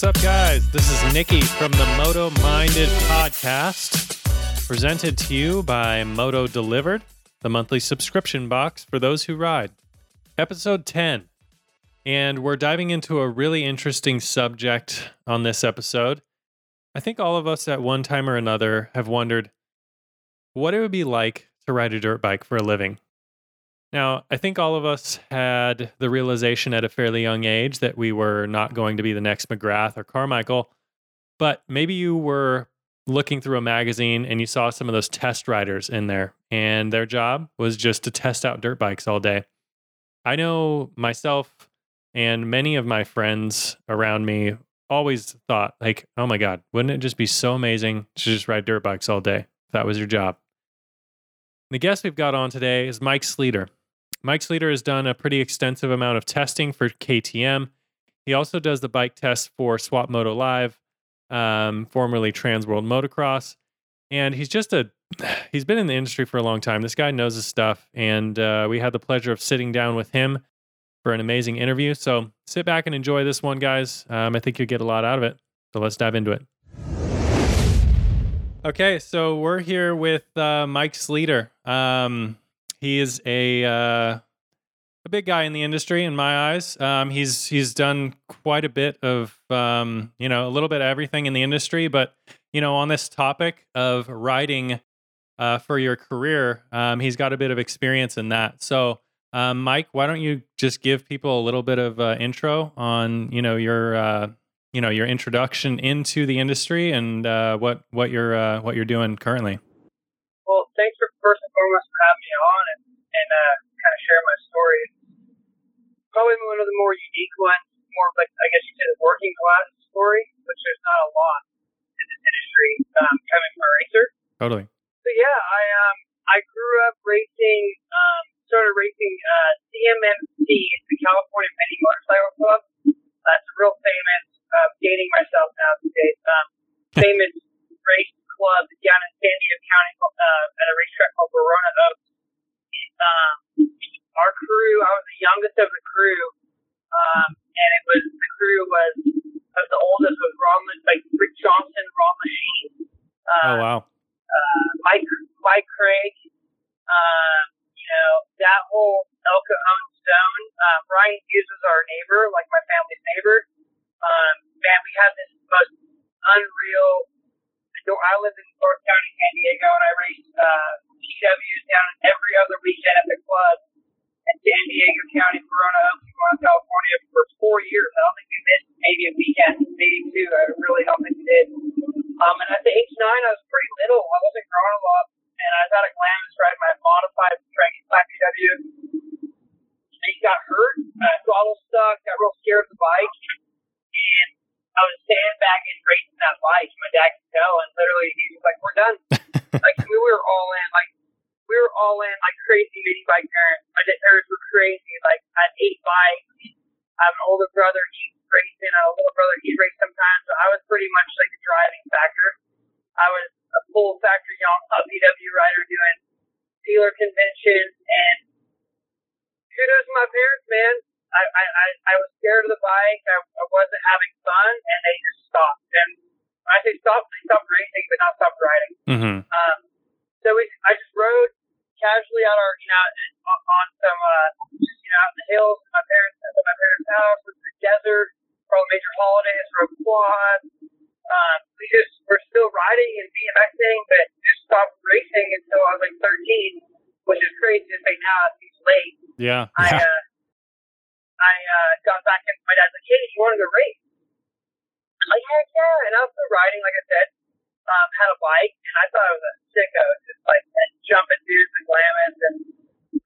What's up, guys? This is Nikki from the Moto Minded Podcast, presented to you by Moto Delivered, the monthly subscription box for those who ride. Episode 10. And we're diving into a really interesting subject on this episode. I think all of us at one time or another have wondered what it would be like to ride a dirt bike for a living. Now, I think all of us had the realization at a fairly young age that we were not going to be the next McGrath or Carmichael, but maybe you were looking through a magazine and you saw some of those test riders in there, and their job was just to test out dirt bikes all day. I know myself and many of my friends around me always thought, like, oh my God, wouldn't it just be so amazing to just ride dirt bikes all day if that was your job? The guest we've got on today is Mike Sleeter. Mike Sleeter has done a pretty extensive amount of testing for KTM. He also does the bike tests for Swap Moto Live, um, formerly Transworld Motocross. And he's just a, he's been in the industry for a long time. This guy knows his stuff. And uh, we had the pleasure of sitting down with him for an amazing interview. So sit back and enjoy this one, guys. Um, I think you'll get a lot out of it. So let's dive into it. Okay, so we're here with uh, Mike Sleeter. Um, he is a uh, a big guy in the industry in my eyes. Um, he's he's done quite a bit of um, you know a little bit of everything in the industry, but you know on this topic of writing uh, for your career, um, he's got a bit of experience in that. So. Um, Mike, why don't you just give people a little bit of uh, intro on you know your uh, you know your introduction into the industry and uh, what what you're uh, what you're doing currently? Well, thanks for first and foremost for having on and, and uh, kind of share my story. Probably one of the more unique ones, more of like I guess you said, working class story, which there's not a lot in this industry um, coming from a racer. Totally. So yeah, I um I grew up racing. Um, started racing uh, CMMC, the California Mini Motorcycle Club. That's real famous. Uh, dating myself now these days. Um, famous race club down in San Diego County uh, at a racetrack called Barona Oaks. Um, our crew, I was the youngest of the crew, um, and it was the crew was of the oldest was Ron, like Rick Johnson, Ron Lechien. Uh, oh wow. Uh, Mike Mike Craig. Uh, you know that whole El Cajon zone. Uh, Ryan Hughes was our neighbor, like my family's neighbor. Um, man, we had this most unreal I lived in North County, San Diego, and I raced uh, TWs down every other weekend at the club in San Diego County, Verona, Oakland, California for four years. I don't think we missed maybe a weekend, maybe two. I really don't think we did. Um, and at the age nine, I was pretty little. I wasn't growing a lot, and I was at a Glamis riding my modified Dragon Black TW. And he got hurt. I got a little stuck. Got real scared of the bike, and I was sandbagging racing that bike. My dad could tell, and literally he was like, "We're done." like we were all in, like we were all in, like crazy mini bike parents. My parents were crazy. Like I had eight bikes. I have an older brother. He's racing. I have a little brother. He's raced sometimes. So I was pretty much like the driving factor. I was a full factory young PW rider doing dealer conventions and kudos to my parents, man. I, I, I was bike. I, I wasn't having fun, and they just stopped. And I say stop, they stopped racing, but not stopped riding. Mm-hmm. Um, so we, I just rode casually out our, you know, on some, uh, just, you know, out in the hills at my parents, at my parents' house, with the desert, for all major holidays, rode quads. Um, we just were still riding and BMXing, but just stopped racing until I was like 13, which is crazy to say now. It seems late. Yeah. I, yeah. uh, I uh, got back and my dad's like, hey, you want to go race? I'm like, heck yeah. And I was still riding, like I said, um, had a bike, and I thought I was a sicko, just like jumping dudes and Glamis. And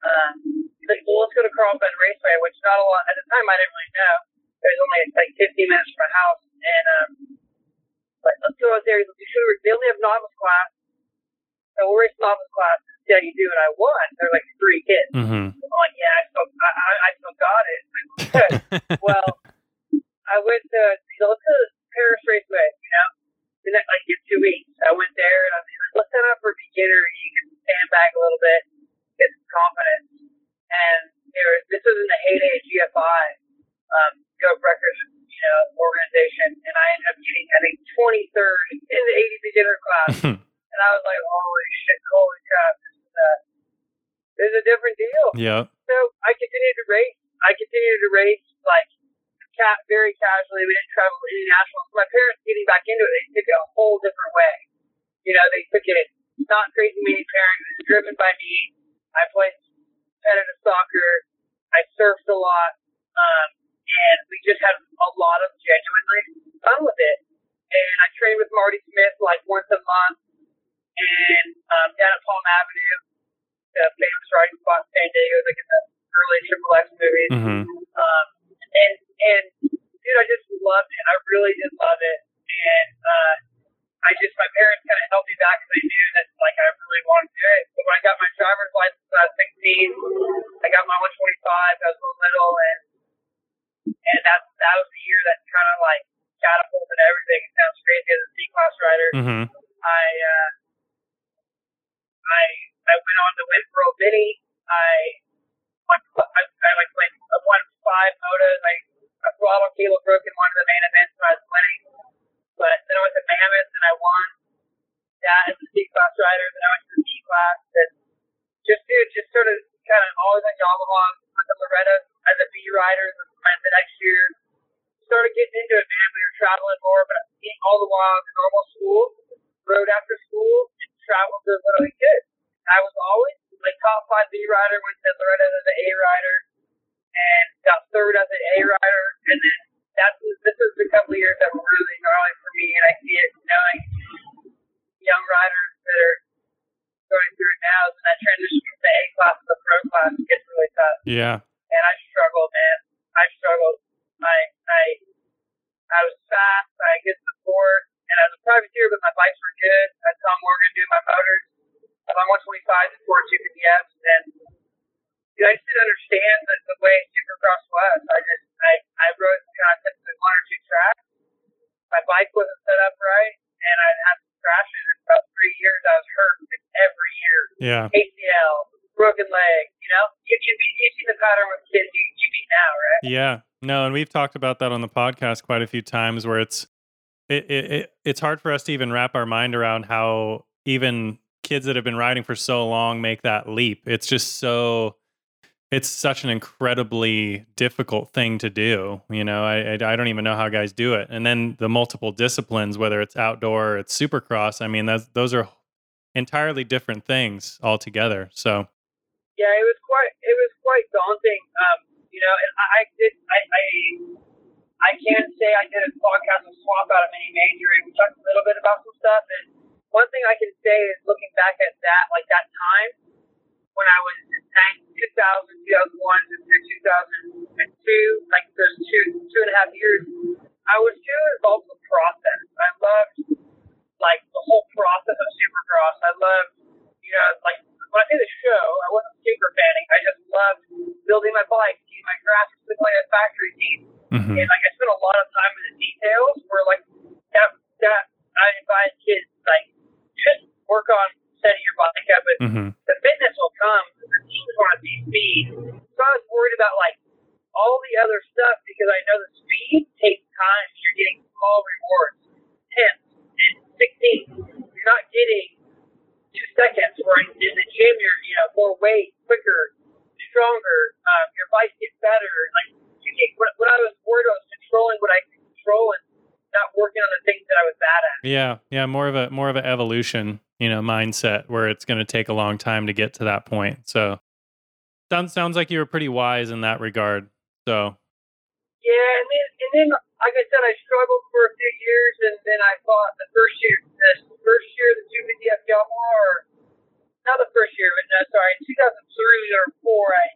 um, he's like, well, let's go to Carlsbad Raceway, which not a lot, at the time I didn't really know. It was only like 15 minutes from my house. And, um, like, let's go out there. They only have novice class. So we'll race novice class see how you do. And I won. There were like three kids. Mm-hmm. I'm like, yeah, I still, I, I, I still got it. well, I went to, you know, let's go to Perris Raceway, you know, the next, like in two weeks. I went there and I was like, let's sign up for a beginner. You can stand back a little bit, get some confidence. And there, this was in the heyday of GFI, um, Go Breakers, you know, organization. And I and I was like, holy shit, holy crap, this is, this is a different deal. yeah. So I continued to race. I continued to race like cat very casually. We didn't travel international. So my parents getting back into it, they took it a whole different way. You know, they took it not crazy many parents. It was driven by me. I played competitive soccer. I surfed a lot. Um, and we just had a lot of genuinely fun with it. And I trained with Marty Smith like once a month and um, down at Palm Avenue, the famous riding spot in San Diego, like in the early Triple X movies. hmm Um, and and dude, I just loved it. I really did love it. And uh, I just my parents kind of held me back because they knew that like I really wanted to do it. But when I got my driver's license when I was 16, I got my 125. I was a little little, and and that that was the year that kind of like catapulted everything. It sounds crazy as a C class rider. hmm I uh, I I went on to win Pro Mini. I won, I, I like went I won five motos. I I throttled Caleb Brook in one of the main Yeah. No, and we've talked about that on the podcast quite a few times where it's it, it, it it's hard for us to even wrap our mind around how even kids that have been riding for so long make that leap. It's just so it's such an incredibly difficult thing to do. You know, I, I I don't even know how guys do it. And then the multiple disciplines, whether it's outdoor or it's supercross, I mean, that's those are entirely different things altogether. So Yeah, it was quite it was quite daunting. Um, you know, and I, I did I, I I can say I did a podcast with Swap out of Mini Major and we talked a little bit about some stuff and one thing I can say is looking back at that like that time when I was in 2000, 2001 to 2002, like those two two and a half years, I was too involved in the process. I loved like the whole process of Supercross. I loved, you know, like when I say the show, I wasn't super fanning. I just loved building my bike, seeing my graphics look like a factory team, mhm. and like I spent a lot of time in the details. Where like that that I advise kids like just work on setting your bike up, and Mhm. the fitness will come. The teams want to see speed, so I was worried about like all the other stuff because I know the speed takes time. You're getting small rewards, tenths and sixteenths. You're not getting two seconds. Where in, in the gym, you're you know more weight, quicker, stronger. Um, your bike gets better. Like you get what, what I was worried about was controlling what I could control and not working on the things that I was bad at. Yeah, yeah, more of a more of an evolution, you know, mindset where it's going to take a long time to get to that point. So sounds sounds like you were pretty wise in that regard. So Yeah, and then and then like I said, I struggled for a few years, and then I thought the first year, the first year the 250F Yamaha, or not the first year, but no, sorry, in 2003 or four, I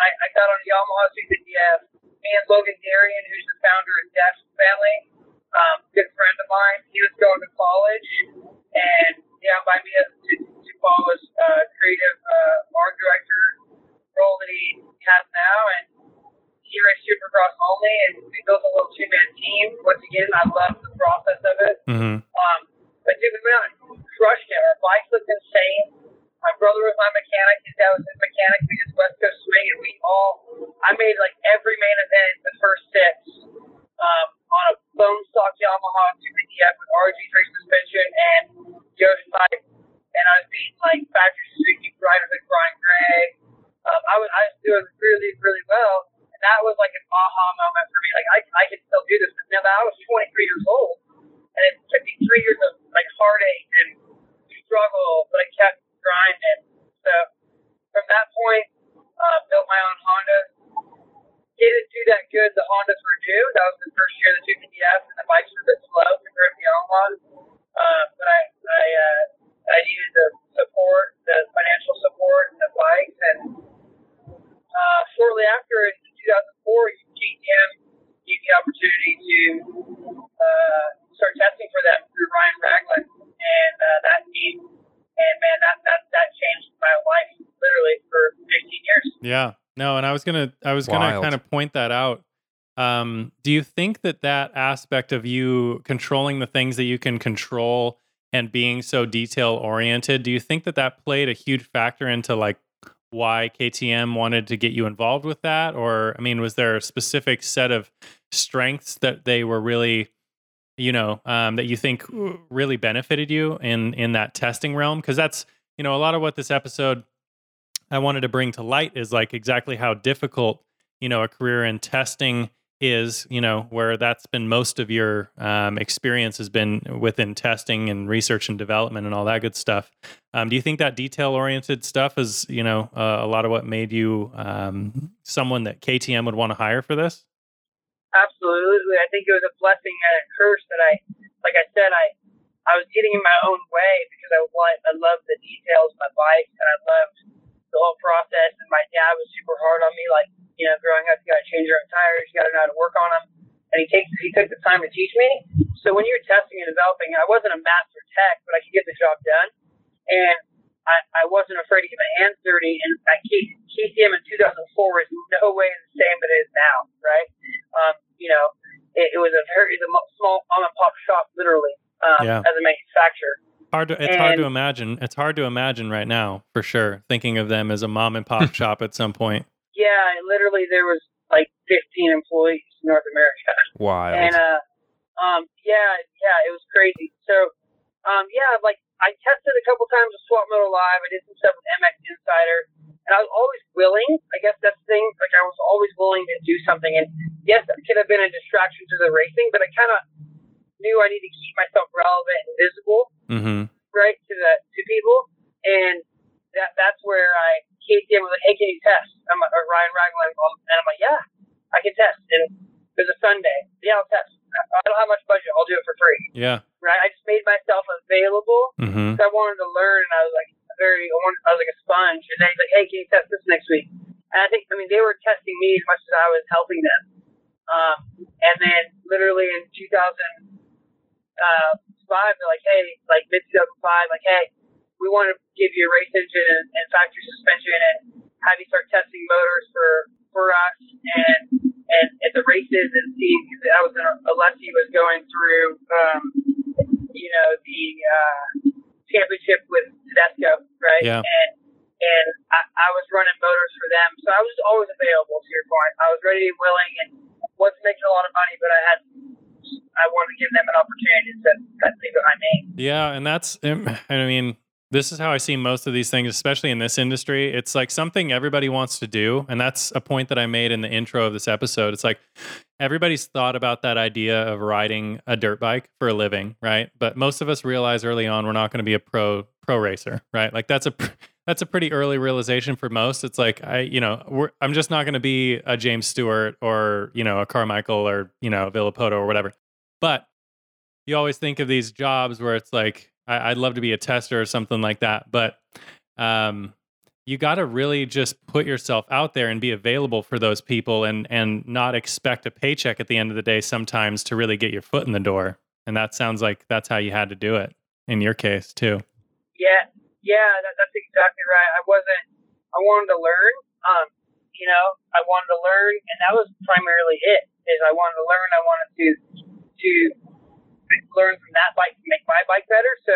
I, I got on Yamaha 250F. Me and Logan Darian, who's the founder of Dash Family, um, good friend of mine, he was going to college, and yeah, invited me to, to follow his uh, creative uh, art director role that he has now, and he raced Supercross only, and we built a little two-man team. Once again, I love the process of it. mhm. Um, but dude, we went out and crushed it. Our bikes looked insane. My brother was my mechanic. His dad was his mechanic. We did West Coast swing, and we all. I made like every main event the first six um, on a bone stock Yamaha 250F with RG trace suspension and Yost pipe, and I was beating like factory Suzuki riders like Brian Gray. Um, I was I was doing really really well, and that was like an aha moment was gonna I was gonna kind of point that out. Um, do you think that that aspect of you controlling the things that you can control and being so detail oriented, do you think that that played a huge factor into like why KTM wanted to get you involved with that? Or, I mean, was there a specific set of strengths that they were really, you know, um, that you think really benefited you in in that testing realm? Because that's, you know, a lot of what this episode I wanted to bring to light is like exactly how difficult, you know, a career in testing is, you know, where that's been most of your um, experience has been within testing and research and development and all that good stuff. Um, do you think that detail oriented stuff is, you know, uh, a lot of what made you um, someone that KTM would want to hire for this? Absolutely. I think it was a blessing and a curse that I, like I said, I, I was getting in my own way because I want, I love the details of my bike and I loved the whole process. And my dad was super hard on me, like, you know, growing up, you got to change your own tires, you got to know how to work on them. And he takes, he took the time to teach me. So when you're testing and developing, I wasn't a master tech, but I could get the job done. And I, I wasn't afraid to get my hands dirty. And at K- KTM in 2004 is no way the same as it is now, right? Um, you know, it, it was a very it was a small mom and pop shop, literally, um, Yeah. as a manufacturer. Hard to, it's hard to imagine. It's hard to imagine right now, for sure. Thinking of them as a mom and pop shop at some point. Yeah, literally there was like 15 employees in North America. Wild. And uh, um, yeah, yeah, it was crazy. So, um, yeah, like I tested a couple times with Swap Moto Live. I did some stuff with MX Insider, and I was always willing. I guess that's the thing. Like I was always willing to do something. And yes, it could have been a distraction to the racing, but I kind of knew I need to keep myself relevant and visible, hmm right, to the to people. And that that's where I KTM was like, hey, can you test? I'm like, or Ryan Ragland, and I'm like, yeah, I can test. And it was a Sunday. Yeah, I'll test. I don't have much budget. I'll do it for free. Yeah. Right? I just made myself available hmm because I wanted to learn. And I was like very, I, wanted, I was like a sponge. And then he's like, hey, can you test this next week? And I think, I mean, they were testing me as much as I was helping them. Um, and then literally in 2005, they're like, hey, like mid 2005, like, hey, we want to give you a race engine and, and factory suspension and have you start testing motors for for us and and at the races and seeing because I was in Alessi was going through um, you know the uh, championship with Tedesco right Yeah. and and I, I was running motors for them so I was always available to your point I was ready and willing and wasn't making a lot of money but I had I want to give them an opportunity to set things behind me Yeah, and that's and I mean, this is how I see most of these things, especially in this industry. It's like something everybody wants to do, and that's a point that I made in the intro of this episode. It's like everybody's thought about that idea of riding a dirt bike for a living, right? But most of us realize early on we're not going to be a pro pro racer, right? Like that's a that's a pretty early realization for most. It's like I, you know, I'm just not going to be a James Stewart or you know a Carmichael or you know Villopoto or whatever. But you always think of these jobs where it's like I, I'd love to be a tester or something like that, but um, you got to really just put yourself out there and be available for those people and and not expect a paycheck at the end of the day sometimes to really get your foot in the door. And that sounds like that's how you had to do it in your case too. Yeah, yeah, that, that's exactly right. I wasn't. I wanted to learn. Um, you know, I wanted to learn, and that was primarily it. Is I wanted to learn. I wanted to to learn from that bike to make my bike better. So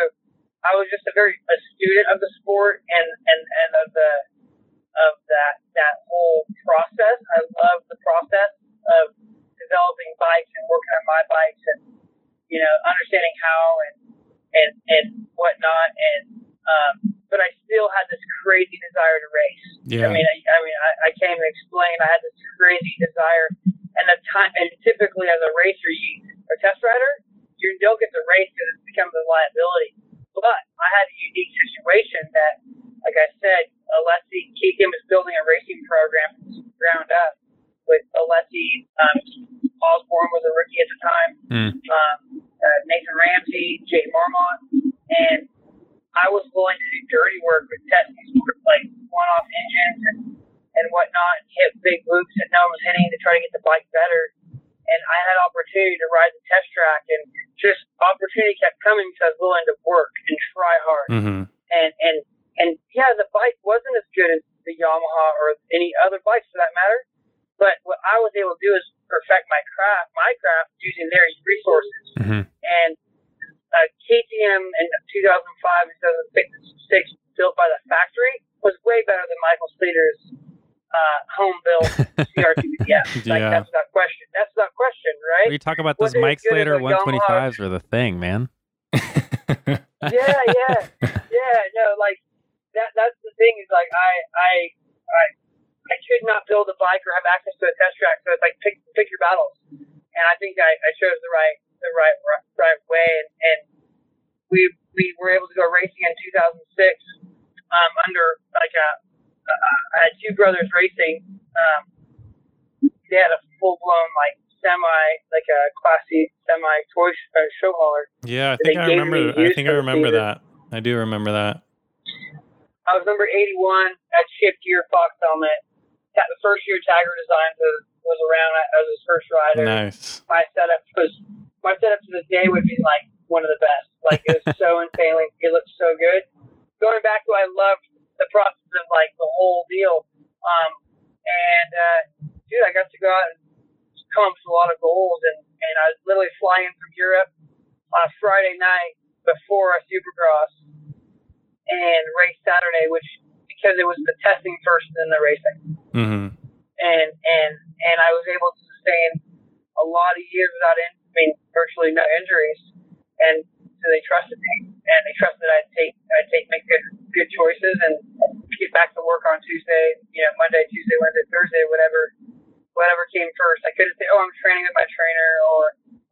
I was just a very a student of the sport and and and of the of that that whole process. I love the process of developing bikes and working on my bikes and you know understanding how and and and whatnot and Um, but I still had this crazy desire to race. Yeah. I mean, I, I mean, I, I can't even explain. I had this crazy desire, and the time, and typically as a racer, you a test rider, you don't get to race because it becomes a liability. But I had a unique situation that, like I said, Alessi Keegan was building a racing program from the ground up with Alessi. Um, Osborne was a rookie at the time. Mm. Um, uh, Nathan Ramsey, Jay Marmont, and I was willing to do dirty work with testing like one-off engines and, and whatnot, and hit big loops that no one was hitting to try to get the bike better. And I had opportunity to ride the test track, and just opportunity kept coming because I was willing to work and try hard. Mm-hmm. And and and yeah, the bike wasn't as good as the Yamaha or any other bikes for that matter. But what I was able to do is perfect my craft, my craft using their resources Mm-hmm. and uh, KTM in 2005 and 2006 built by the factory was way better than Michael Sleeter's uh, home built CR2BF. Like Yeah. that's not question. That's not question, right? We talk about those it Mike as good as Sleeter a Yamaha? 125s were the thing, man. yeah, yeah, yeah. No, like that. That's the thing. Is like I, I, I, I could not build a bike or have access to a test track. So it's like pick pick your battles. And I think I, I chose the right the right right, right way. And, and we we were able to go racing in 2006 um, under like a. Uh, had two brothers racing. Um, they had a full blown like semi like a classy semi toy sh- uh, show hauler. Yeah, I think I remember. I think I remember that. I do remember that. I was number 81 at shift gear Fox helmet. Ta- The first year Tiger Designs was, was around. I I was his first rider. Nice. My setup was my setup to this day would be like one of the best. Like it was so insanely. It looked so good. Going back to I loved the process of like the whole deal. Um, and uh, dude, I got to go out and come a lot of goals. And and I was literally flying from Europe on a Friday night before a Supercross and race Saturday, which because it was the testing first and then the racing Mm-hmm. and and and I was able to sustain a lot of years without, in, I mean, virtually no injuries, and so they trusted me, and they trusted I'd take I'd take make good good choices and get back to work on Tuesday, you know, Monday, Tuesday, Wednesday, Thursday, whatever came first. I couldn't say, oh, I'm training with my trainer, or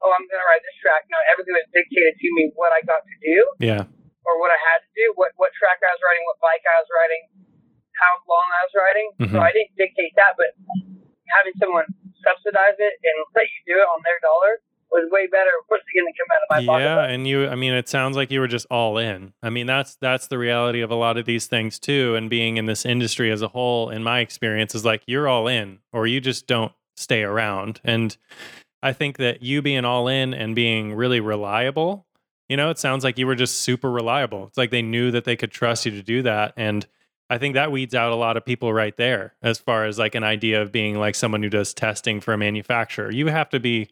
oh, I'm gonna ride this track. No, everything was dictated to me what I got to do Yeah. or what I had to do, what what track I was riding, what bike I was riding, how long I was riding. So Mhm. I didn't dictate that, but having someone subsidize it and let you do it on their dollar was way better once again to come out of my pocket. Yeah, and you I mean it sounds like you were just all in. I mean that's that's the reality of a lot of these things too and being in this industry as a whole in my experience is like you're all in or you just don't stay around. And I think that you being all in and being really reliable, you know, it sounds like you were just super reliable. It's like they knew that they could trust you to do that and I think that weeds out a lot of people right there as far as like an idea of being like someone who does testing for a manufacturer. You have to be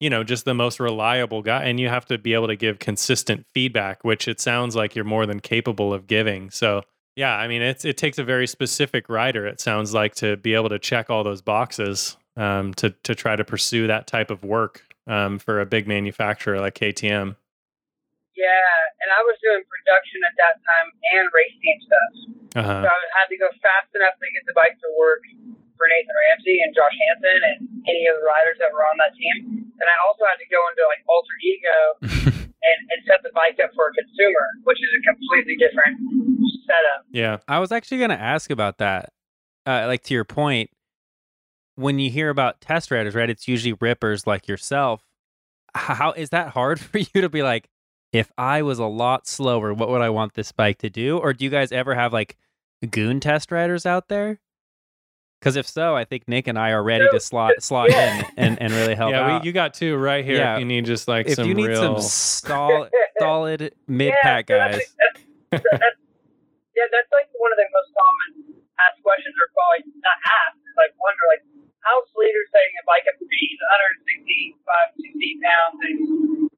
you know, just the most reliable guy. And you have to be able to give consistent feedback, which it sounds like you're more than capable of giving. So, yeah, I mean, it's, it takes a very specific rider, it sounds like, to be able to check all those boxes um, to, to try to pursue that type of work um, for a big manufacturer like KTM. Yeah, and I was doing production at that time and race team stuff. Uh-huh. So I had to go fast enough to get the bike to work for Nathan Ramsey and Josh Hansen and any of the riders that were on that team. And I also had to go into like alter ego and, and set the bike up for a consumer, which is a completely different setup. Yeah. I was actually going to ask about that. Uh, like to your point, when you hear about test riders, right? It's usually rippers like yourself. How is that hard for you to be like, if I was a lot slower, what would I want this bike to do? Or do you guys ever have like goon test riders out there? Because if so, I think Nick and I are ready to slot slot in and, and really help yeah, out. we, you got two right here Yeah. if you need just like if some you need real. some stol- solid mid pack yeah, guys, That's, that's, yeah, that's like one of the most common asked questions, or probably not asked, like wonder, like Sleeter setting a bike up to be 165, 60 pounds and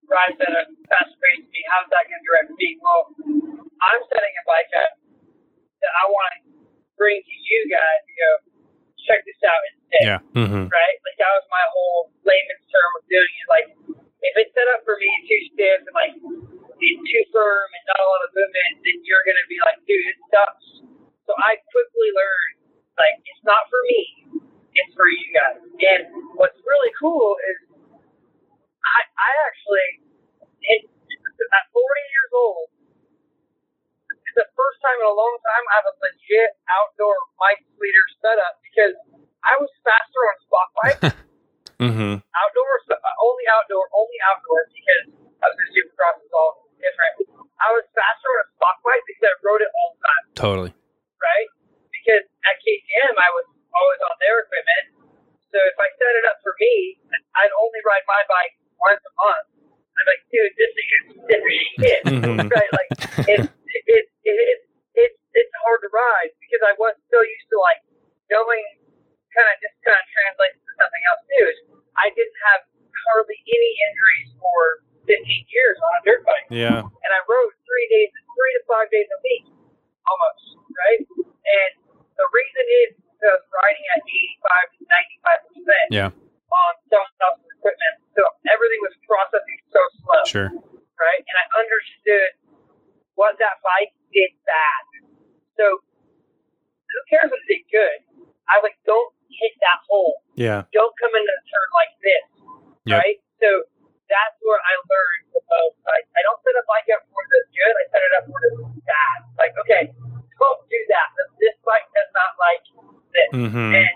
rides at a fast pace speed? How's that going to direct speed? Well, I'm setting a bike up that I want to bring to you guys to go check this out instead Yeah. Mhm. right? Like that was my whole layman's term of doing it. Like if it's set up for me too stiff and like it's too firm and not a lot of movement, then you're going to be like, dude, it sucks. So I quickly learned, like, it's not for me, it's for you guys. And what's really cool is I, I actually, at 40 years old, it's the first time in a long time I have a legit outdoor bike leader setup because I was faster on spot bikes Mm-hmm. outdoor, only outdoor, only outdoor because I was in supercross is all different. I was faster on a stock bike because I rode it all the time, Totally. right? Because at KTM I was always on their equipment. So if I set it up for me, I'd only ride my bike once a month. I'm like, dude, this is shit, Mhm. right? Like it's it, it, it, it's it's hard to ride because I was so used to like going kind of just kind of translates to something else too. Is I didn't have hardly any injuries for 15 years on a dirt bike, Yeah. and I rode three days, three to five days a week, almost, right? And the reason is because riding at 85 to 95 percent Yeah. on someone else's equipment, so everything was processing so slow Sure. right? And I understood what that bike did bad. So who cares if it did good? I was like, don't hit that hole. Yeah. Don't come into the turn like this, Yep. right? So that's where I learned the most. I, I don't set a bike up for this good. I set it up for this bad. Like, okay, don't do that. This bike does not like this. Mm-hmm. And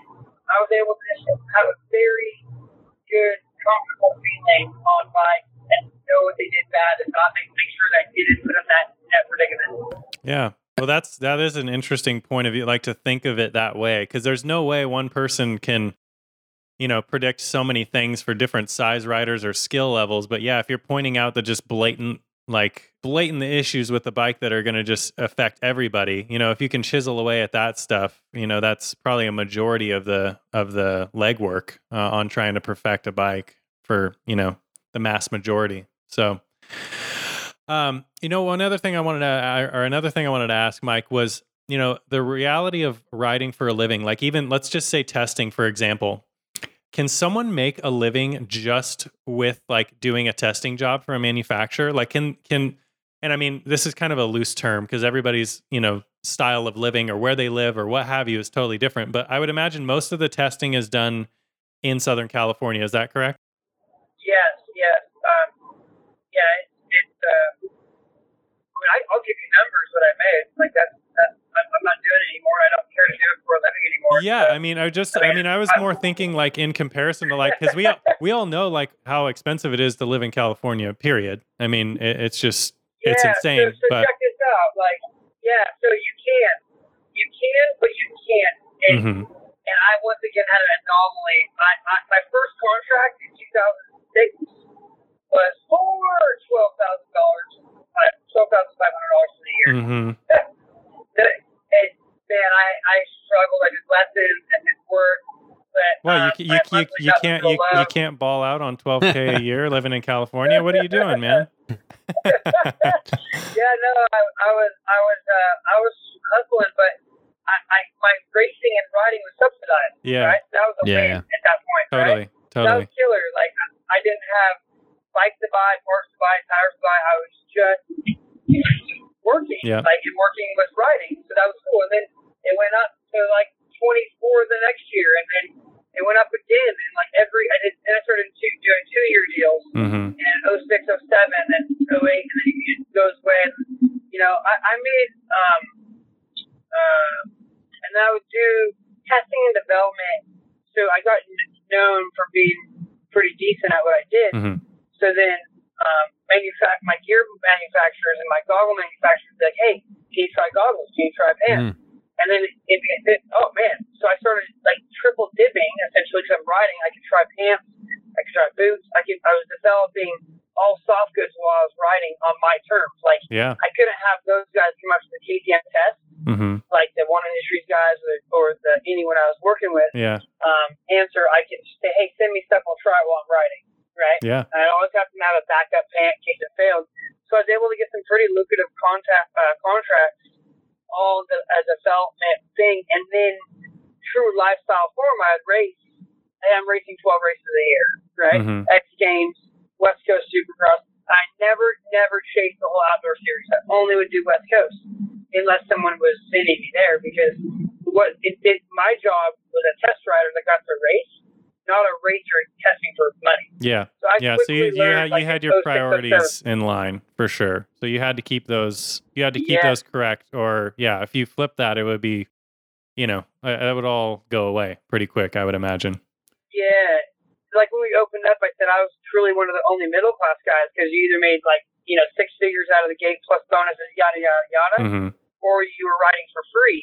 I was able to have a very good, comfortable feeling on my and know what they did bad and not make, make sure that I didn't put them that, that predicament. Yeah. Well, that's that is an interesting point of view. Like to think of it that way, because there's no way one person can, you know, predict so many things for different size riders or skill levels. But yeah, if you're pointing out the just blatant, like blatant issues with the bike that are going to just affect everybody, you know, if you can chisel away at that stuff, you know, that's probably a majority of the of the legwork uh, on trying to perfect a bike for you know the mass majority. So. Um, you know, one other thing I wanted to, or another thing I wanted to ask Mike was, you know, the reality of riding for a living. Like, even let's just say testing, for example. Can someone make a living just with like doing a testing job for a manufacturer? Like, can can, and I mean, this is kind of a loose term because everybody's you know style of living or where they live or what have you is totally different. But I would imagine most of the testing is done in Southern California. Is that correct? Yes, yes. Um, yeah, it's, uh, I mean, I, I'll give you numbers that I made. Like, that's, that's I'm, I'm not doing it anymore. I don't care to do it for a living anymore. Yeah, So, I mean, I just, I mean, I was more thinking like in comparison to like, because we all, we all know like how expensive it is to live in California. Period. I mean, it, it's just, it's insane. So, so but check this out. Like, yeah, so you can. You can, but you can't. And Mhm. and I once again had an anomaly. I, I, my first contract in 2006 was for twelve thousand dollars, twelve thousand five hundred dollars for the year. Mhm. The- and man, I I struggled. I did lessons and did work. But well, um, you, my you, you, you can't, so you, you can't ball out on 12k a year living in California. What are you doing, man? Yeah, no, I, I was I was uh, I was hustling, but I, I my racing and riding was subsidized. Yeah, Right, that was a Yeah, win at that point. Right? totally, That totally. was killer. Like I didn't have bikes to buy, parts to buy, tires to buy. I was just working, Yeah. like and working with riding. So that was cool. And then it went up to like 24 the next year, and then it went up again. And like every, I did, and I started two, doing two year deals mm-hmm. in 06, 07, and 08, and then it goes when, you know, I, I made, um, uh, and I would do testing and development. So I got kn- known for being pretty decent at what I did. hmm So then, um, manufac- my gear manufacturers and my goggle manufacturers would be like, hey, can you try goggles? Can you try pants? Mm. And then it, it, it, oh man, so I started like triple dipping essentially because I'm riding. I could try pants, I could try boots. I could, I was developing all soft goods while I was riding on my terms. Like Yeah. I couldn't have those guys come up to the KTM test, hmm like the One Industries guys or, or the anyone I was working with. Yeah. Um, answer, I could say, hey, send me stuff. I'll try it while I'm riding. Right. Yeah. I always have to have a backup pant in case it failed. So I was able to get some pretty lucrative contact uh, contracts all the, as a development thing, and then true lifestyle form. I'd race. Hey, I'm racing 12 races a year, right? hmm X Games, West Coast Supercross. I never, never chased the whole outdoor series. I only would do West Coast unless someone was sending me there because what it did. My job was a test rider that got to race, not a racer testing for money. Yeah. So I Yeah, so you, you had, like, you had your coast to coast priorities in line for sure. So you had to keep those. You had to keep Yeah. those correct, or yeah, if you flip that, it would be, you know, uh, that would all go away pretty quick. I would imagine. Yeah. Like when we opened up, I said I was truly one of the only middle class guys because you either made like, you know, six figures out of the gate plus bonuses, yada, yada, yada, hmm or you were riding for free,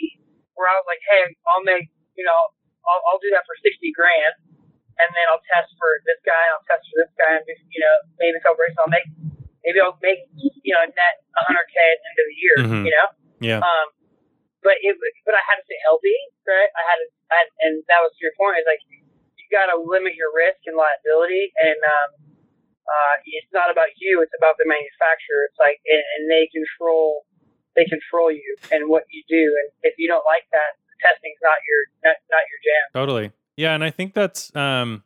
where I was like, hey, I'll make, you know, I'll, I'll do that for 60 grand and then I'll test for this guy, I'll test for this guy, and, you know, maybe a couple races I'll make, maybe I'll make, you know, net 100K at the end of the year, Mhm. you know? Yeah. Um, but it, but I had to stay healthy, right? I had to, I, and that was your point. Is like you got to limit your risk and liability, and um, uh, it's not about you; it's about the manufacturer. It's like, and, and they control, they control you and what you do. And if you don't like that, the testing's not your, not, not your jam. Totally. Yeah, and I think that's. Um,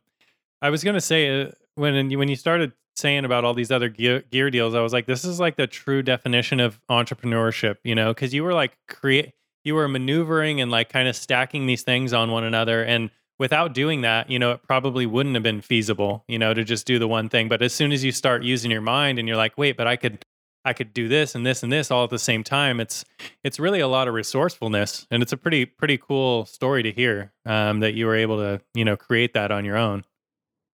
I was gonna say uh, when when you started saying about all these other gear, gear deals, I was like, this is like the true definition of entrepreneurship, you know, because you were like create, you were maneuvering and like kind of stacking these things on one another, and without doing that, you know, it probably wouldn't have been feasible, you know, to just do the one thing. But as soon as you start using your mind and you're like, wait, but I could. I could do this and this and this all at the same time. It's it's really a lot of resourcefulness, and it's a pretty pretty cool story to hear um, that you were able to you know create that on your own.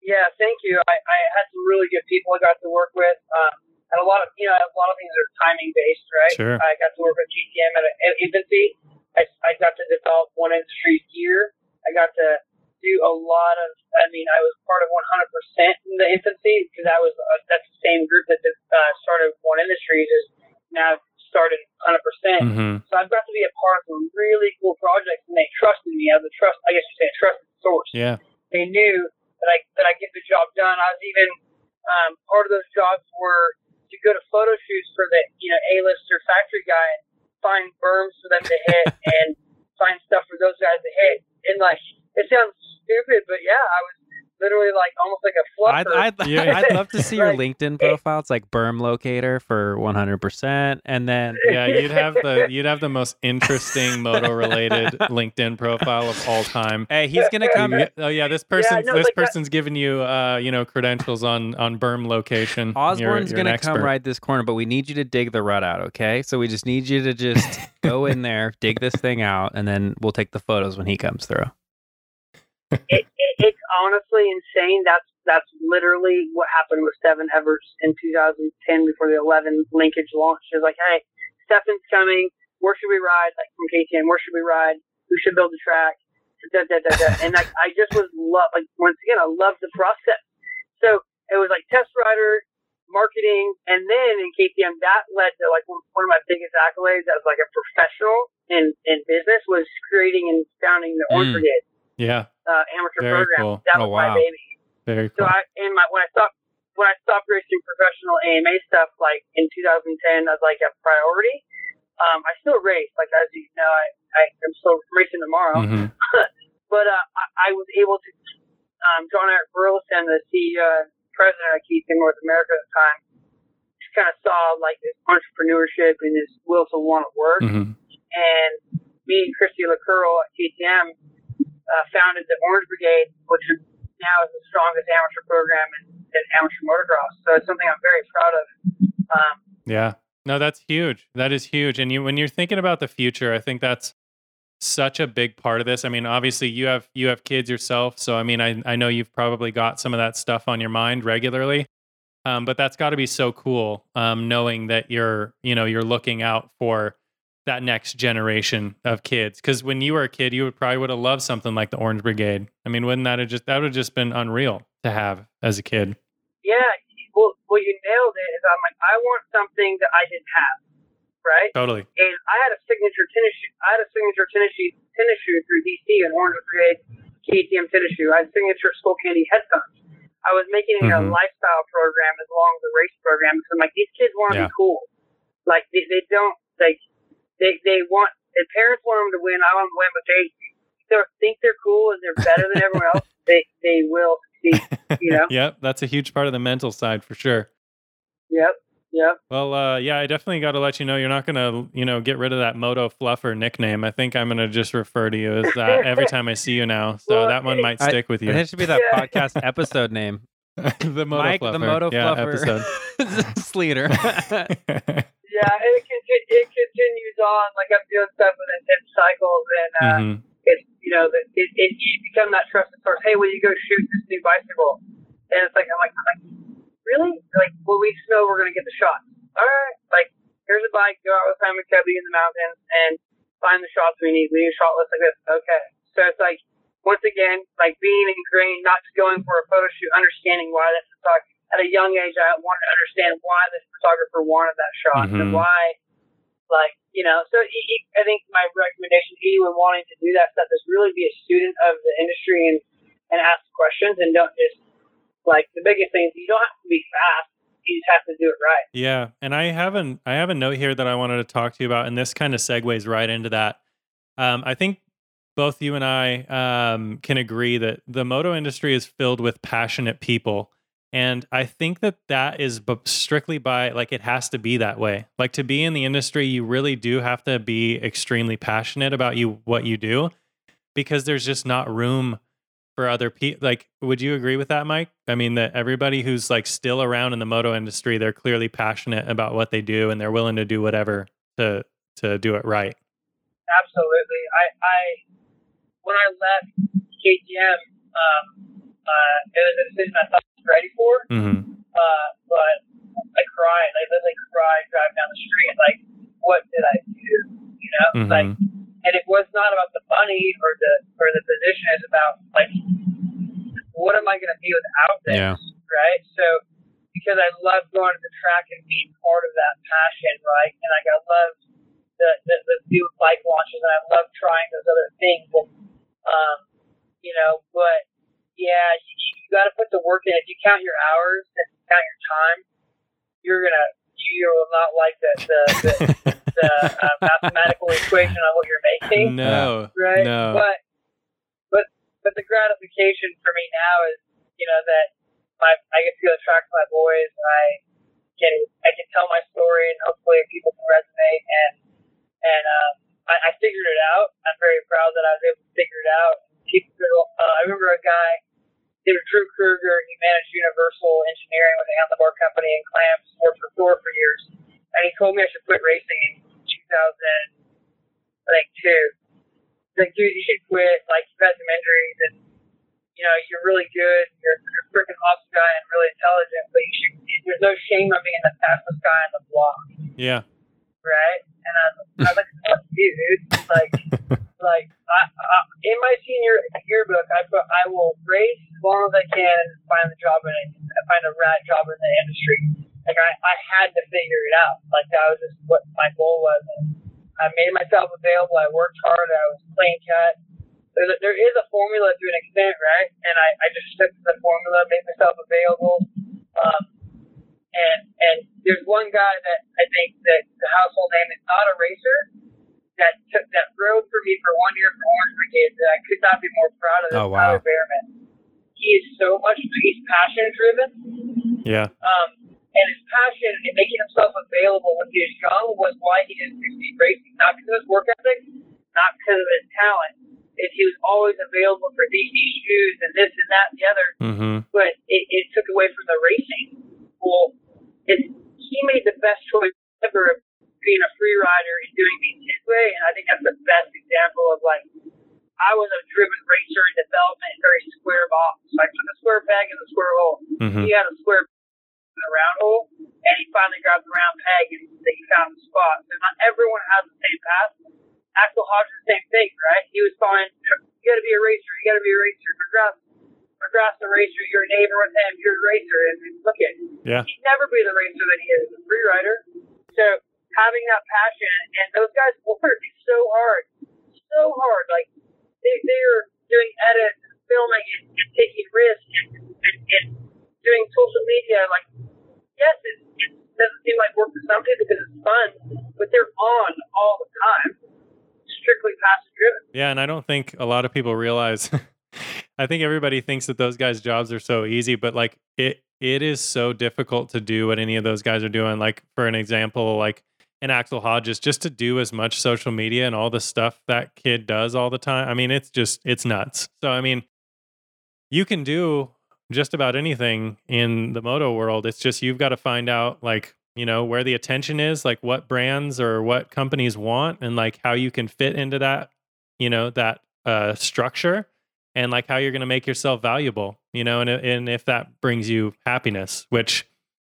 Yeah, thank you. I, I had some really good people I got to work with. Um, and a lot of, you know, a lot of things are timing based, right? Sure. I got to work with KTM at an infancy. I, I got to develop one industry's gear. I got to do a lot of, I mean, I was part of 100% in the infancy because I was, uh, that's the same group that did, uh, started One Industries is now started 100%. Mm-hmm. So I've got to be a part of some really cool projects and they trusted me as a trust, I guess you say a trusted source Yeah. they knew that I that I get the job done. I was even um, part of those jobs were to go to photo shoots for the you know A-lister factory guy and find berms for them to hit and find stuff for those guys to hit. And like it sounds stupid, but yeah, I was literally like almost like a I'd, fluffer. I'd, Yeah. I'd love to see your Right. LinkedIn profile. It's like berm locator for 100%. And then Yeah, you'd have the you'd have the most interesting moto related LinkedIn profile of all time. hey, he's going to come. oh yeah, this person's no, this like that- person's giving you uh you know credentials on on berm location. You're- Osborne's you're going to come expert. ride this corner, but we need you to dig the rut out, okay? So we just need you to just go in there, dig this thing out, and then we'll take the photos when he comes through. It, it, it's honestly insane. That's that's literally what happened with Stefan Everts in 2010 before the 11 linkage launched. It was like, hey, Stefan's coming. Where should we ride? Like from KTM, where should we ride? Who should build the track? Da, da, da. And like, I just was love. Like once again, I love the process. So it was like test rider, marketing, and then in KTM that led to like one one of my biggest accolades as like a professional in in business was creating and founding the Mm. Brigade Yeah, uh, amateur Very program. cool. That Oh, was my baby. very So cool. I in my when I stopped when I stopped racing professional AMA stuff like in 2010 as like a priority. Um, I still race like as you know I, I am still racing tomorrow, Mhm. but uh, I, I was able to. Um, Jon-Erik Burleson, the CEO and president of Keith in North America at the time, just kind of saw like this entrepreneurship and this will to want to work Mhm. and me and Christy LaCurl at KTM uh, founded the Orange Brigade, which now is the strongest amateur program in, in amateur motocross. So it's something I'm very proud of. Um, Yeah. No, that's huge. That is huge. And you when you're thinking about the future, I think that's such a big part of this. I mean, obviously you have you have kids yourself, so I mean, I I know you've probably got some of that stuff on your mind regularly. Um, but that's got to be so cool, um, knowing that you're you know you're looking out for that next generation of kids. Because when you were a kid, you would probably would have loved something like the Orange Brigade. I mean, wouldn't that have just that would have just been unreal to have as a kid? yeah, well, well, you nailed it. Is I'm like, I want something that I didn't have, right? Totally. And I had a signature tennis shoe. I had a signature tennis shoe, tennis shoe through DC, and Orange Brigade KTM tennis shoe. I had signature Skullcandy headphones. I was making it Mhm. a lifestyle program as long as a race program because I'm like, these kids want to Yeah. be cool. Like they, they don't like they they want. The parents want them to win. I want them to win, but they they think they're cool and they're better than everyone else. They they will succeed. You know. Yep, that's a huge part of the mental side for sure. Yep. Yep. Well, uh, yeah, I definitely got to let you know you're not gonna, you know, get rid of that Moto Fluffer nickname. I think I'm gonna just refer to you as that every time I see you now. So Well, that one might I- stick with you. It should be that Yeah. podcast episode name. the Moto Mike, Fluffer. the Moto yeah, Fluffer Sleeter. Yeah, it, conti- it continues on. Like I'm doing stuff with intense cycles, and uh, Mhm. it's you know that it, it you become that trusted source. Hey, will you go shoot this new bicycle? And it's like I'm like, I'm like really? Like, well, we just know we're gonna get the shots. All right, like here's a bike. Go out with Simon Kebby in the mountains and find the shots we need. We need a shot list like this. Okay, so it's like once again, like being ingrained, not just going for a photo shoot, understanding why this photographer. At a young age, I wanted to understand why this photographer wanted that shot Mhm. and why like you know so he, he, i think my recommendation to anyone wanting to do that stuff is really be a student of the industry and and ask questions and don't just like the biggest thing is you don't have to be fast you just have to do it right Yeah, and I have an I have a note here that I wanted to talk to you about, and this kind of segues right into that. Um, I think both you and I um, can agree that the moto industry is filled with passionate people, and I think that that is strictly by like it has to be that way. Like to be in the industry, you really do have to be extremely passionate about you what you do, because there's just not room for other people. Like, would you agree with that, Mike? I mean, that everybody who's like still around in the moto industry, they're clearly passionate about what they do and they're willing to do whatever to to do it right. absolutely i i when i left ktm um uh it was a decision i thought ready for Mm-hmm. uh but i cried i literally cried driving down the street like what did i do you know like and it was not about the money or the or the position. It's about like what am I going to be without this, Yeah. right? So because I love going to the track and being part of that passion, right? And like I love the the, the new bike launches, and I love trying those other things. And, um, you know, but yeah, you, you got to put the work in. If you count your hours and count your time, you're gonna you will not like the the, the the uh, mathematical equation on what you're making, no, right? no. But but but the gratification for me now is you know that my I get to go track my boys. I can I can tell my story and hopefully people can resonate and and um, I, I figured it out. I'm very proud that I was able to figure it out. People, uh, I remember a guy, named Drew Kruger. He managed Universal Engineering with the handlebar company and clamps. Worked for Thor for years, and he told me I should quit racing in 2000, I think two. He's like, dude, you should quit. Like, you've had some injuries, and you know you're really good. You're, you're a freaking awesome guy and really intelligent, but you should. There's no shame on being the fastest guy on the block yeah, right? And I, I was like, dude. Like, like I, I, in my senior yearbook, I put I will race as long as I can and find the job it, find a rat job in the industry. Like I, I had to figure it out. Like that was just what my goal was. And I made myself available. I worked hard. I was playing cat. There's a, there is a formula to an extent, right? And I, I just stuck to the formula, made myself available. Um, and and there's one guy that I think that the household name is not a racer that took that rode for me for one year for Orange Brigade that I could not be more proud of. Oh, wow. Tyler Bereman. He is so much he's passion driven. yeah, Um, and his passion in making himself available when he was young was why he didn't succeed racing. Not because of his work ethic, not because of his talent. Is he was always available for these shoes and this and that and the other mm-hmm. but it, it took away from the racing. Well, it, he made the best choice ever of being a free rider and doing things his way, and I think that's the best example of like I was a driven racer in development, very square box. I took a square peg and a square hole. Mm-hmm. He had a square and a round hole, and he finally grabbed the round peg and he found the spot. So not everyone has the same path. Axell Hodge the same thing, right? He was fine. You got to be a racer. You got to be a racer. A racer. You're a neighbor with him. You're a racer. And look at Yeah. he'd never be the racer that he is, a free rider. So having that passion, and those guys work so hard, so hard. Like they they're doing edits, and filming, and, and taking risks, and, and, and doing social media. Like yes, it, it doesn't seem like work for some people because it's fun, but they're on all the time, strictly passion driven. Yeah, and I don't think a lot of people realize. I think everybody thinks that those guys' jobs are so easy, but like it it is so difficult to do what any of those guys are doing. Like for an example, like an Axell Hodges, just to do as much social media and all the stuff that kid does all the time. I mean, it's just it's nuts. So I mean, you can do just about anything in the moto world. It's just you've got to find out like you know where the attention is, like what brands or what companies want, and like how you can fit into that you know that uh, structure and like how you're going to make yourself valuable, you know, and and if that brings you happiness, which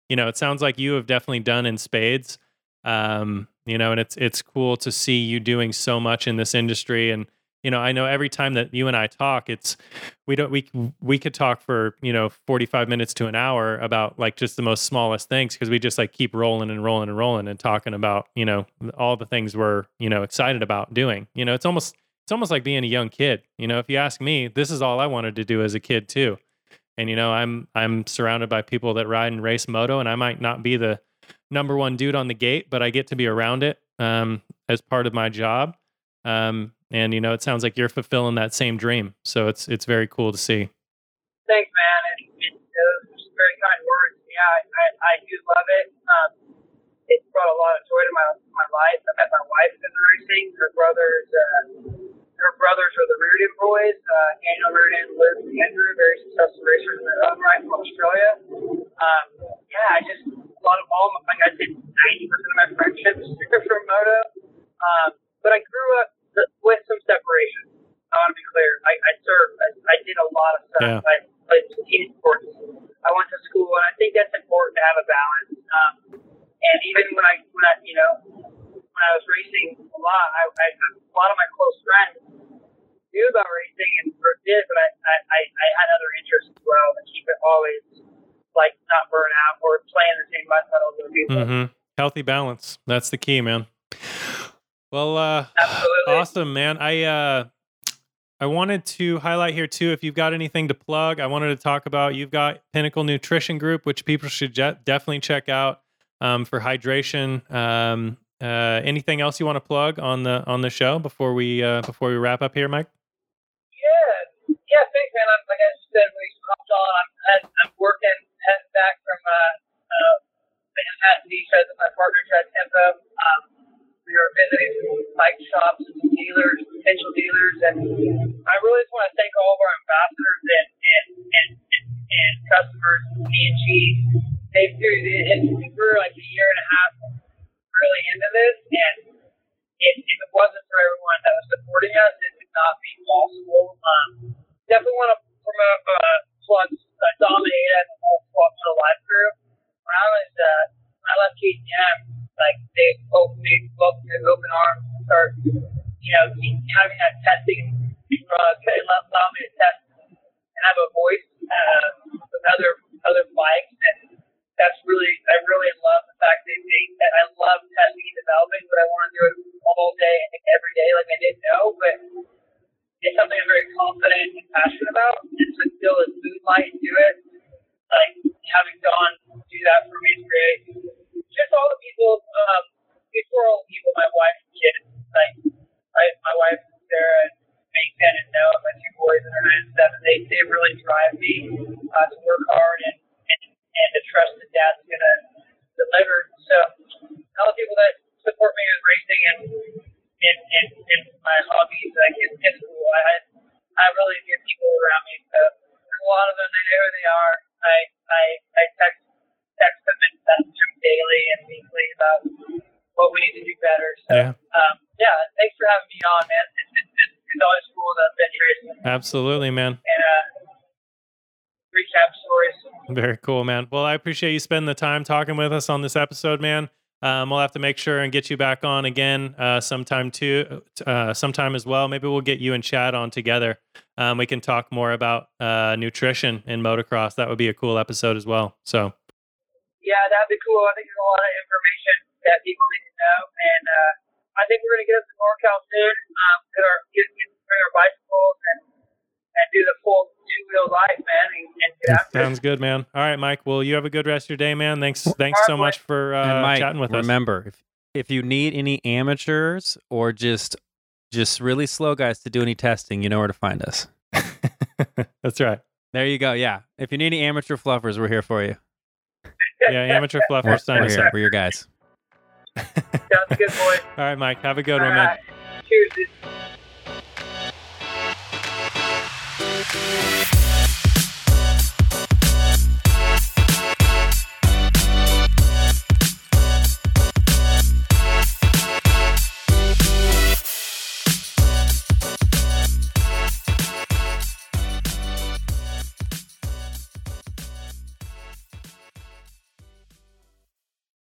you know, it sounds like you have definitely done in spades. Um, you know, and it's it's cool to see you doing so much in this industry and you know, I know every time that you and I talk, it's we don't we we could talk for, you know, 45 minutes to an hour about like just the most smallest things because we just like keep rolling and rolling and rolling and talking about, you know, all the things we're, you know, excited about doing. You know, it's almost it's almost like being a young kid. You know, if you ask me, this is all I wanted to do as a kid too. And you know, I'm I'm surrounded by people that ride and race moto, and I might not be the number one dude on the gate, but I get to be around it um, as part of my job. Um, and you know, it sounds like you're fulfilling that same dream. So it's it's very cool to see. Thanks, man. And, and uh, very kind words. Yeah, I, I, I do love it. Um, it's brought a lot of joy to my my life. I met my wife in the racing. Her brother's uh, her brothers are the Reardon boys, uh, Daniel Reardon, and Andrew, very successful racers in their own right from Australia. Um, yeah, I just, a lot of all, like I said, 90% of my friendships are from Moto. Um, but I grew up with some separation. I want to be clear. I, I served, I, I did a lot of stuff. Yeah. I played team sports. I went to school, and I think that's important to have a balance. Um, and even when I, when I, you know, when I was racing a lot, I, I a lot of my close friends knew about racing and did, but I, I, I had other interests as well to keep it always like not burn out or playing the same lifestyle people. Mm-hmm. Healthy balance. That's the key, man. Well, uh, Absolutely. awesome, man. I, uh, I wanted to highlight here too. If you've got anything to plug, I wanted to talk about. You've got Pinnacle Nutrition Group, which people should je- definitely check out um, for hydration. Um, uh, anything else you want to plug on the on the show before we uh, before we wrap up here, Mike? Yeah, yeah, thanks, man. I'm, like I said, we hopped on. I'm, I'm working, heading back from uh, uh, Manhattan Beach as my partner at Tempo. Um, we were visiting bike shops, dealers, potential dealers, and I really just want to thank all of our ambassadors and and and, and, and customers, P&G. They, it, it, we're like a year and a half really into this, and if, if it wasn't for everyone that was supporting us, it would not be possible. Um, definitely want to promote uh, plug uh, Dominate and the whole the Live crew. When I was uh, left KTM, like they opened me welcomed me with open arms, start you know having that testing uh, allow me to test and have a voice uh, with other other bikes and that's really I really love the fact that they I love testing and developing, but I want to do it all day every day like I didn't know, but it's something I'm very confident and passionate about. And to still as moonlight and do it, like having Don do that for me is great. Just all the people, um, before all people, my wife and kids, like I, my wife Sarah and Mason and Noah, my two boys that are nine and seven, they they really drive me uh, to work hard and and and to trust that Dad's going to deliver. So all the people that support me in racing and in, in, in my hobbies, like it's, it's cool. I I really get people around me. So a lot of them, they know who they are. I I I text text them and message them daily and weekly about what we need to do better. So yeah, um, yeah thanks for having me on, man. It's, it's, it's, it's always cool to racing. Absolutely, man. And uh, recap stories. Very cool, man. Well, I appreciate you spending the time talking with us on this episode, man. Um, we'll have to make sure and get you back on again uh, sometime too, uh, sometime as well. Maybe we'll get you and Chad on together. Um, we can talk more about uh, nutrition in motocross. That would be a cool episode as well. So, yeah, that'd be cool. I think there's a lot of information that people need to know, and uh, I think we're going to get up to NorCal soon. Um, get our get, get bring our bicycles and and do the full two wheel life, man, and, and get after Sounds good, man. All right, Mike. Well, you have a good rest of your day, man. Thanks, thanks so much for uh, Mike, chatting with remember, us. Remember, if if you need any amateurs or just just really slow guys to do any testing, you know where to find us. That's right. There you go. Yeah. If you need any amateur fluffers, we're here for you. Yeah, amateur We're, fluffers, sign we're us here. up. We're your guys. Sounds good, boys. All right, Mike. Have a good All one, man. Cheers, dude.